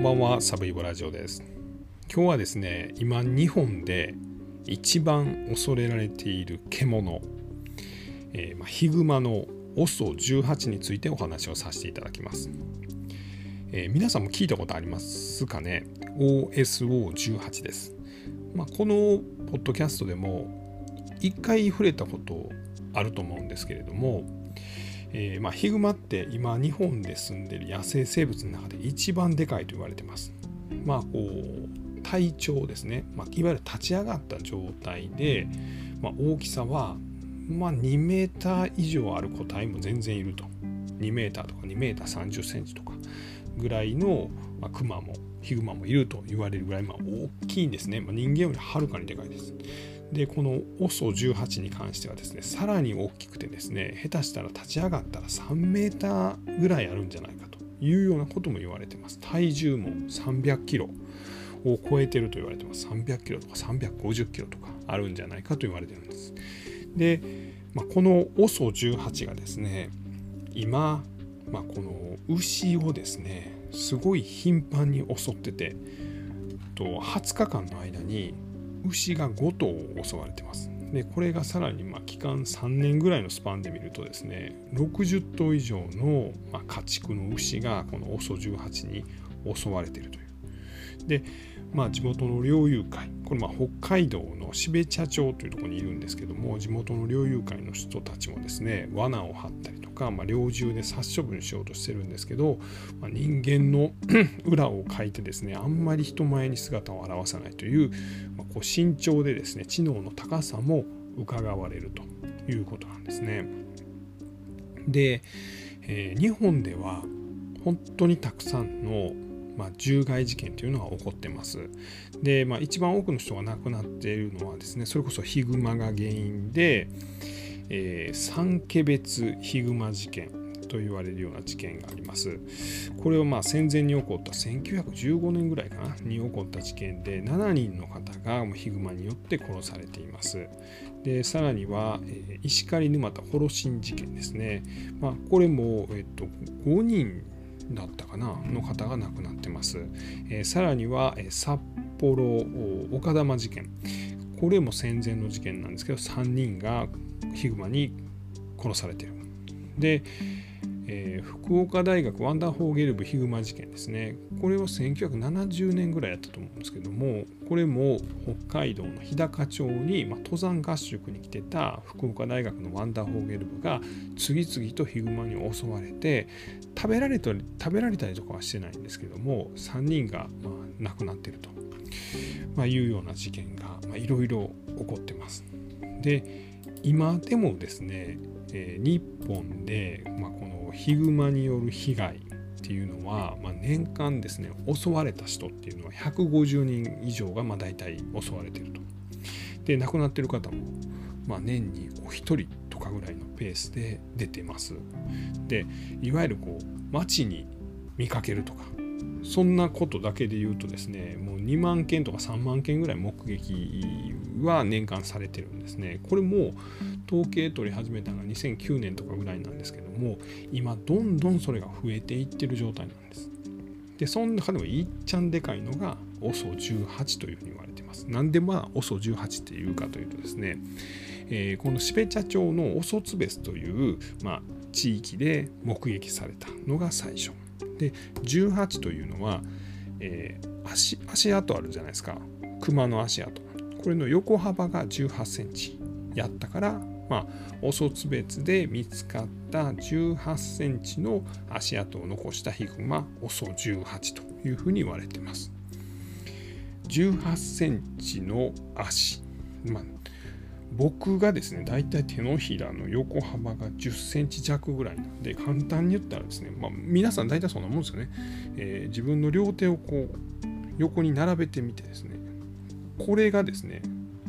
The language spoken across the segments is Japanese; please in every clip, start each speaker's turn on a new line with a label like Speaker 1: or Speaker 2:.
Speaker 1: んばんはサブイボラジオです。今日はですね今日本で一番恐れられている獣、えー、ま、ヒグマの OSO18 についてお話をさせていただきます、えー、皆さんも聞いたことありますかね？OSO18 です、まあ、このポッドキャストでも一回触れたことあると思うんですけれどもえー、まあ、ヒグマって今日本で住んでる野生生物の中で一番でかいと言われてます。まあこう体長ですね、まあ、いわゆる立ち上がった状態で、まあ、大きさは、まあ、2メーター以上ある個体も全然いると2メーターとか2メーター30センチとかぐらいの、まあ、クマもヒグマもいると言われるぐらい、まあ、大きいんですね、まあ、人間よりはるかにでかいです。でこの OSO18 に関してはですねさらに大きくてですね下手したら立ち上がったら3メーターぐらいあるんじゃないかというようなことも言われてます。体重も300キロを超えてると言われてます。300キロとか350キロとかあるんじゃないかと言われてるんです。で、まあ、この OSO18 がですね今、まあ、この牛をですねすごい頻繁に襲っててと20日間の間に牛が5頭襲われてます。でこれがさらにま期間3年ぐらいのスパンで見るとですね60頭以上のま家畜の牛がこの OSO18 に襲われているという。でまあ、地元の猟友会これま北海道の標茶町というところにいるんですけども地元の猟友会の人たちもですね罠を張ったりか、まあ、猟銃で殺処分しようとしてるんですけど、まあ、人間の 裏をかいてですねあんまり人前に姿を現さないという,、まあ、こう慎重でですね知能の高さも伺われるということなんですね。で、えー、日本では本当にたくさんのまあ、獣害事件というのが起こってます。で、まあ、一番多くの人が亡くなっているのはですね、それこそヒグマが原因で、えー、三家別ヒグマ事件と言われるような事件があります。これはまあ戦前に起こった1915年ぐらいかなに起こった事件で7人の方がヒグマによって殺されています。でさらには、えー、石狩沼田ホロシン事件ですね。まあ、これも、えっと、5人だったかなの方が亡くなってます。えー、さらには、えー、札幌岡玉事件これも戦前の事件なんですけど3人がヒグマに殺されてる。で、えー、福岡大学ワンダーホーゲルブヒグマ事件ですねこれは1970年ぐらいやったと思うんですけどもこれも北海道の日高町に、まあ、登山合宿に来てた福岡大学のワンダーホーゲルブが次々とヒグマに襲われて食べられたり食べられたりとかはしてないんですけども3人が、まあ、亡くなってると、まあ、いうような事件がいろいろ起こってます。で今でもですね、えー、日本で、まあ、このヒグマによる被害っていうのは、まあ、年間ですね襲われた人っていうのは150人以上がまあ大体襲われてると。で亡くなってる方も、まあ、年にお一人とかぐらいのペースで出てます。でいわゆるこう街に見かけるとかそんなことだけで言うとですねもう2万件とか3万件ぐらい目撃は年間されてるんですね。これも統計取り始めたのが2009年とかぐらいなんですけども今どんどんそれが増えていってる状態なんです。でその中でもいっちゃんでかいのが OSO18 というふうに言われてます。なんでまあ OSO18 っていうかというとですね、えー、この標茶町のオソツベスという、まあ、地域で目撃されたのが最初。で18というのは、えー、足足跡あるじゃないですか。熊の足跡。これの横幅が18センチやったからまあオソツ別で見つかった18センチの足跡を残したヒグマオソ18というふうに言われてます。18センチの足、まあ、僕がですね、大体手のひらの横幅が10センチ弱ぐらいなんで、簡単に言ったらですね、まあ、皆さん大体そんなもんですよね、えー、自分の両手をこう、横に並べてみてですね、これがですね、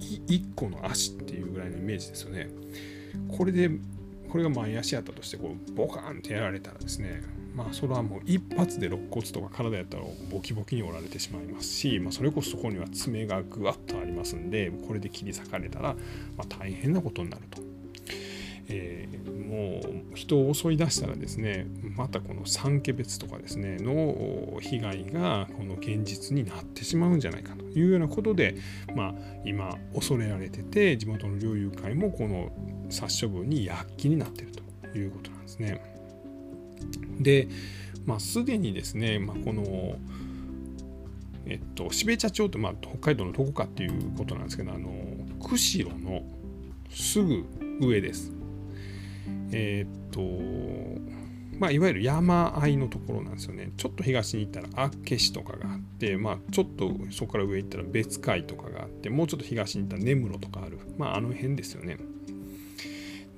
Speaker 1: 1個の足っていうぐらいのイメージですよね。これで、これが前足やったとして、こう、ボカーンってやられたらですね、まあそれはもう一発で肋骨とか体やったらボキボキに折られてしまいますし、まあ、それこそそこには爪がぐわっとありますんでこれで切り裂かれたら、ま、大変なことになると。えー、も人を襲い出したらですねまたこの三家別とかですねの被害がこの現実になってしまうんじゃないかというようなことで、まあ、今恐れられてて地元の猟友会もこの殺処分に躍起になっているということなんですね。で、まあ、すでにですね、まあ、このえっと、標茶町って、まあ、北海道のどこかっていうことなんですけどあの釧路のすぐ上です。え、っと、まあ、いわゆる山あいのところなんですよね。ちょっと東に行ったら厚岸とかがあって、まあ、ちょっとそこから上行ったら別海とかがあって、もうちょっと東に行ったら根室とかある。まあ、あの辺ですよね。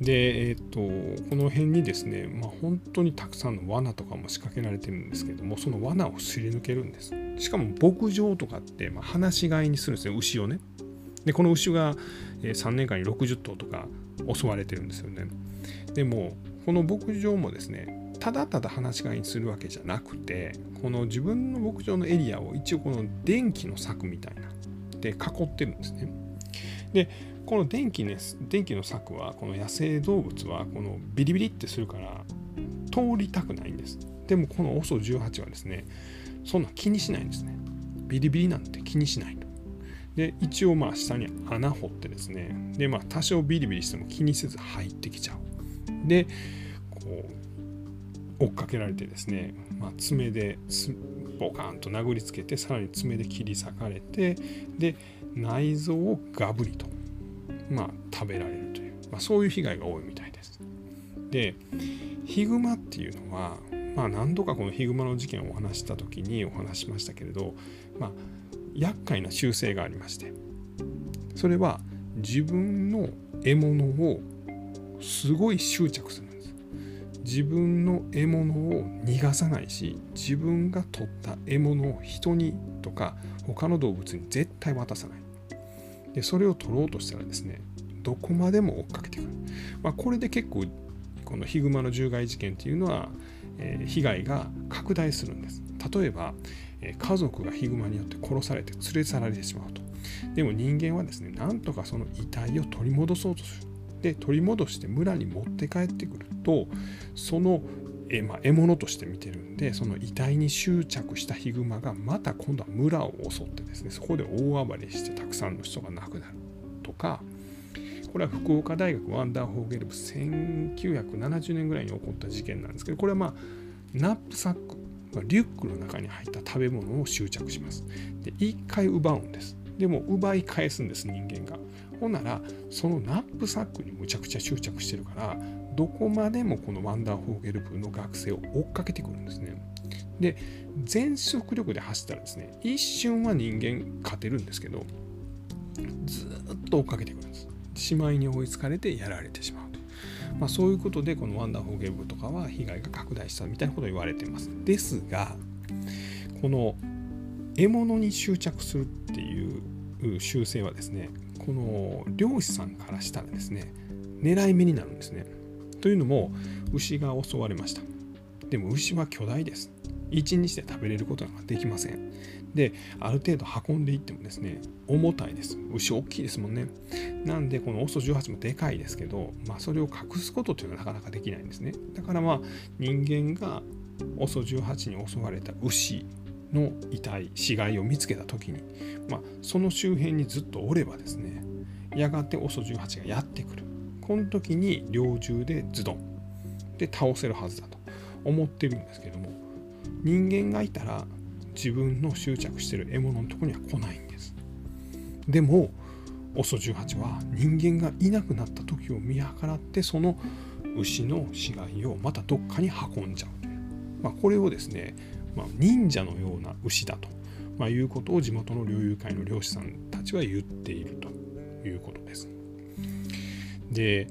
Speaker 1: で、えっ、と、この辺にですね、まあ、本当にたくさんの罠とかも仕掛けられてるんですけども、その罠をすり抜けるんです。しかも牧場とかって、まあ、放し飼いにするんですね、牛をね。で、この牛が3年間に60頭とか襲われてるんですよね。でもこの牧場もですねただただ放し飼いにするわけじゃなくてこの自分の牧場のエリアを一応この電気の柵みたいなで囲ってるんですね。でこの電気,、ね、電気の柵はこの野生動物はこのビリビリってするから通りたくないんです。でもこの OSO18 はですねそんな気にしないんですね。ビリビリなんて気にしないと。で一応まあ下に穴掘ってですねでまあ多少ビリビリしても気にせず入ってきちゃう。でこう追っかけられてですね、まあ、爪でボカンと殴りつけてさらに爪で切り裂かれてで内臓をガブリと、まあ、食べられるという、まあ、そういう被害が多いみたいです。でヒグマっていうのは、まあ、何度かこのヒグマの事件をお話した時にお話しましたけれど、まあ、厄介な習性がありましてそれは自分の獲物をすごい執着するんです自分の獲物を逃がさないし自分が取った獲物を人にとか他の動物に絶対渡さないでそれを取ろうとしたらですねどこまでも追っかけてくる、まあ、これで結構このヒグマの獣害事件っていうのは、えー、被害が拡大するんです。例えば、えー、家族がヒグマによって殺されて連れ去られてしまうと。でも人間はですねなんとかその遺体を取り戻そうとする。で取り戻して村に持って帰ってくるとそのえまあ、獲物として見てるんでその遺体に執着したヒグマがまた今度は村を襲ってですねそこで大暴れしてたくさんの人が亡くなるとかこれは福岡大学ワンダーホーゲルブ1970年ぐらいに起こった事件なんですけどこれはまあナップサックリュックの中に入った食べ物を執着します。で一回奪うんです。でも奪い返すんです人間が。ほんならそのナップサックにむちゃくちゃ執着してるからどこまでもこのワンダーフォーゲル部の学生を追っかけてくるんですね。で全速力で走ったらですね一瞬は人間勝てるんですけどずっと追っかけてくるんです。しまいに追いつかれてやられてしまうと。まあ、そういうことでこのワンダーフォーゲル部とかは被害が拡大したみたいなことを言われています。ですがこの獲物に執着するっていう習性はですねこの漁師さんからしたらですね狙い目になるんですね。というのも牛が襲われました。でも牛は巨大です。1日で食べれることができません。である程度運んでいってもですね重たいです。牛大きいですもんね。なんでこの OSO18 もでかいですけど、まあ、それを隠すことというのはなかなかできないんですね。だからまあ人間が OSO18 に襲われた牛の遺体死骸を見つけた時に、まあ、その周辺にずっとおればですねやがて OSO18 がやってくるこの時に猟銃でズドン。で倒せるはずだと。思ってるんですけども。人間がいたら自分の執着してる獲物のとこには来ないんです。でも OSO18 は人間がいなくなった時を見計らってその牛の死骸をまたどっかに運んじゃうという、まあ、これをですねまあ、忍者のような牛だと、まあ、いうことを地元の猟友会の漁師さんたちは言っているということです。で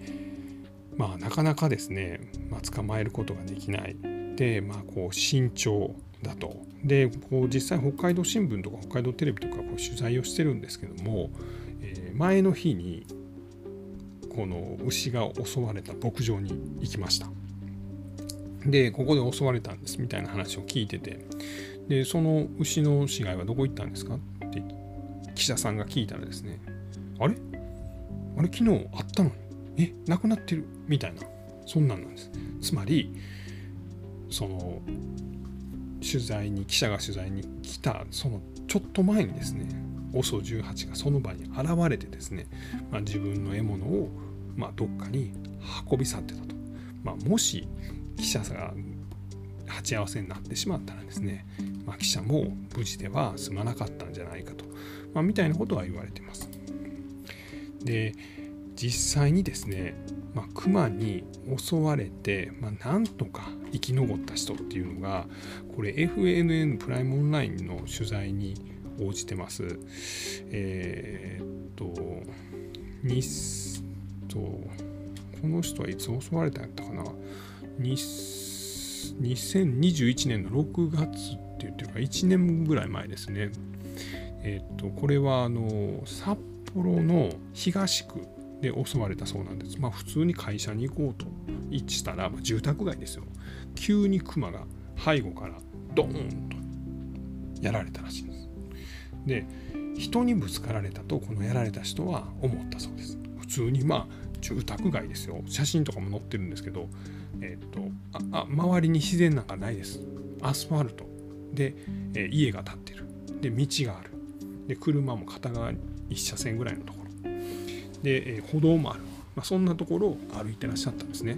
Speaker 1: まあなかなかですね、まあ、捕まえることができない。で、まあ、こう慎重だと。でこう実際北海道新聞とか北海道テレビとかこう取材をしてるんですけども、えー、前の日にこの牛が襲われた牧場に行きました。で、ここで襲われたんですみたいな話を聞いてて、で、その牛の死骸はどこ行ったんですか？って記者さんが聞いたらですね、あれ？あれ昨日あったのに、え、なくなってる？みたいな。そんなんなんです。つまりその取材に記者が取材に来たそのちょっと前にですね OSO18 がその場に現れてですね、まあ、自分の獲物をまあどっかに運び去ってたと、まあ、もし記者が鉢合わせになってしまったらですね、まあ、記者も無事では済まなかったんじゃないかと、まあ、みたいなことは言われてます。で実際にですね、まあ、熊に襲われて、まあ、なんとか生き残った人っていうのがこれ FNN プライムオンラインの取材に応じてます。えー、っとにとこの人はいつ襲われたんやったかな？2021年の6月って言ってるか1年ぐらい前ですね。えー、っとこれはあの札幌の東区で襲われたそうなんです。まあ普通に会社に行こうと一致したら、まあ、住宅街ですよ。急にクマが背後からドーンとやられたらしいです。で人にぶつかられたとこのやられた人は思ったそうです。普通にまあ住宅街ですよ。写真とかも載ってるんですけど、えっ、ー、とあ周りに自然なんかないです。アスファルトで、えー、家が建ってる。で道がある。で車も片側1車線ぐらいのところ。で、え、歩道もある。まあ、そんなところを歩いてらっしゃったんですね。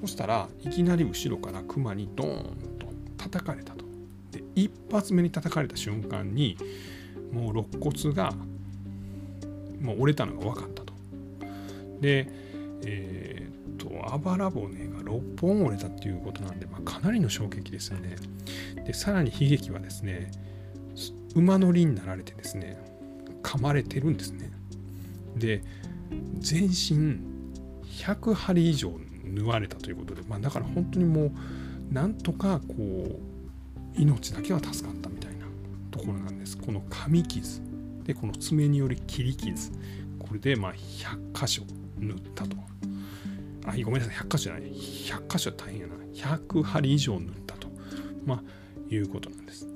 Speaker 1: そしたらいきなり後ろから熊にドーンと叩かれたと。で一発目に叩かれた瞬間にもう肋骨がもう折れたのが分かったと。で、えー、っとあばら骨が6本折れたっていうことなんで、まあ、かなりの衝撃ですよね。でさらに悲劇はですね馬乗りになられてですね噛まれてるんですね。で全身100針以上縫われたということで、まあ、だから本当にもうなんとかこう命だけは助かったみたいなところなんです。この噛み傷。でこの爪による切り傷。これでまあ100箇所縫ったと。あごめんなさい。100箇所じゃない。100箇所は大変やな。100針以上縫ったと。まあいうことなんです。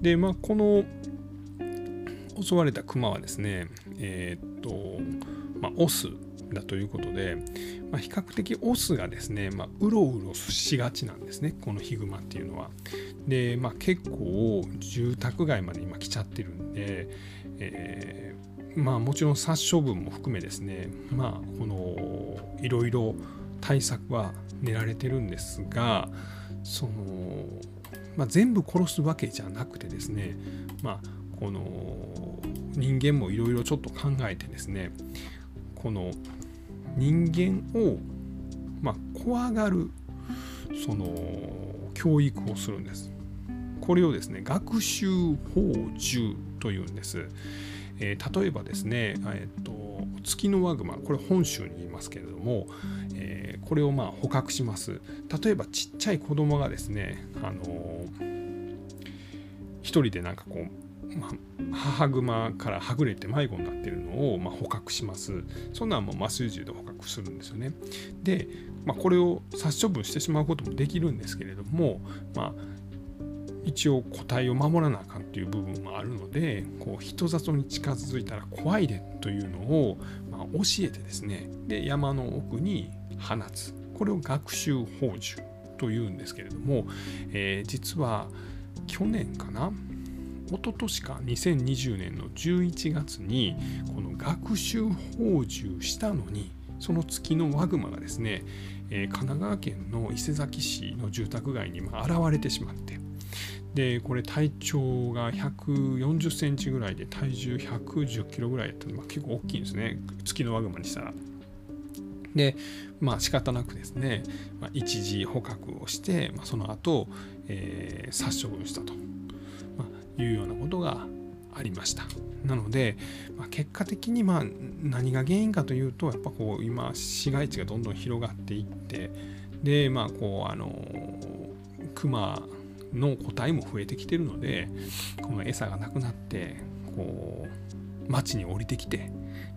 Speaker 1: でまあこの襲われたクマはですねえー、っとまあオスだということで、まあ、比較的オスがですね、まあ、うろうろしがちなんですねこのヒグマっていうのは。で、まあ、結構住宅街まで今来ちゃってるんで、えー、まあもちろん殺処分も含めですねまあこのいろいろ対策は練られてるんですがその、まあ、全部殺すわけじゃなくてですねまあこの人間もいろいろちょっと考えてですねこの人間を、まあ、怖がるその教育をするんです。これをですね学習法獣というんです。えー、例えばですね、えーと、月のワグマこれ本州にいますけれども、えー、これをまあ捕獲します例えばちっちゃい子供がですね、あのー、一人でなんかこうまあ、母グマからはぐれて迷子になっているのを、まあ、捕獲します。そんなんも麻酔銃で捕獲するんですよね。で、まあ、これを殺処分してしまうこともできるんですけれども、まあ、一応個体を守らなあかんという部分もあるのでこう人里に近づいたら怖いでというのを、まあ、教えてですねで山の奥に放つこれを学習放獣というんですけれども、えー、実は去年かな一昨年か2020年の11月にこの学習放獣したのにその月のワグマがですね、えー、神奈川県の伊勢崎市の住宅街に現れてしまってでこれ体長が140センチぐらいで体重110キロぐらいだったので、まあ、結構大きいんですね月のワグマにしたら。でまあ仕方なくですね、まあ、一時捕獲をして、まあ、その後、えー、殺処分したと。いうようなことがありました。なので、まあ、結果的にまあ何が原因かというとやっぱこう今市街地がどんどん広がっていってでまあこうあのクマの個体も増えてきてるのでこの餌がなくなってこう町に降りてきて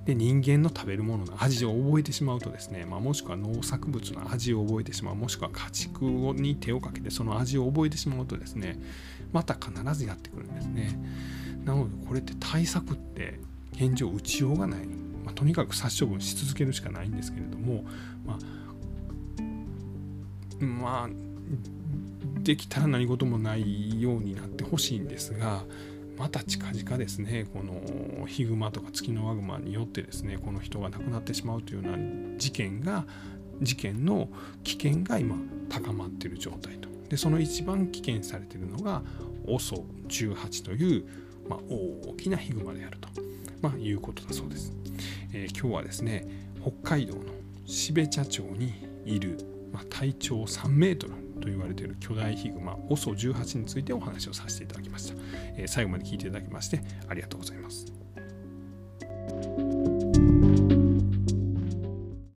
Speaker 1: で人間の食べるものの味を覚えてしまうとですね、まあ、もしくは農作物の味を覚えてしまうもしくは家畜に手をかけてその味を覚えてしまうとですねまた必ずやってくるんですね。なのでこれって対策って現状打ちようがない、まあ、とにかく殺処分し続けるしかないんですけれども、まあ、まあできたら何事もないようになってほしいんですがまた近々ですねこのヒグマとかツキノワグマによってですねこの人が亡くなってしまうというような事件が事件の危険が今高まっている状態と。でその一番危険されているのが OSO18 という、まあ、大きなヒグマであると、まあ、いうことだそうです、えー、今日はですね北海道の標茶町にいる、まあ、体長3メートルと言われている巨大ヒグマ OSO18 についてお話をさせていただきました、え、最後まで聞いていただきましてありがとうございます。